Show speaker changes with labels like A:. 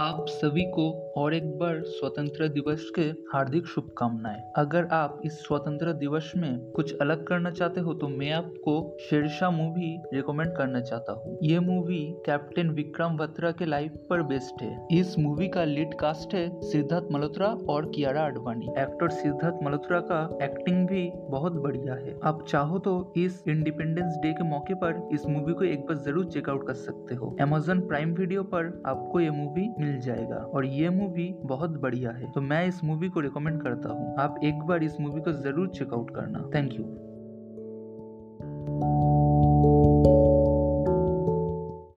A: आप सभी को और एक बार स्वतंत्र दिवस के हार्दिक शुभकामनाएँ। अगर आप इस स्वतंत्र दिवस में कुछ अलग करना चाहते हो तो मैं आपको शेरशाह मूवी रिकमेंड करना चाहता हूँ। ये मूवी कैप्टन विक्रम बत्रा के लाइफ पर बेस्ड है। इस मूवी का लीड कास्ट है सिद्धार्थ मल्होत्रा और कियारा आडवाणी। एक्टर सिद्धार्थ मल्होत्रा का एक्टिंग भी बहुत बढ़िया है। आप चाहो तो इस इंडिपेंडेंस डे के मौके पर इस मूवी को एक बार ज़रूर चेकआउट कर सकते हो। अमेजोन प्राइम वीडियो पर आपको ये मूवी मिल जाएगा। और ये मूवी बहुत बढ़िया है। तो मैं इस मूवी को रिकमेंड करता हूँ। आप एक बार इस मूवी को ज़रूर चेकआउट करना। Thank you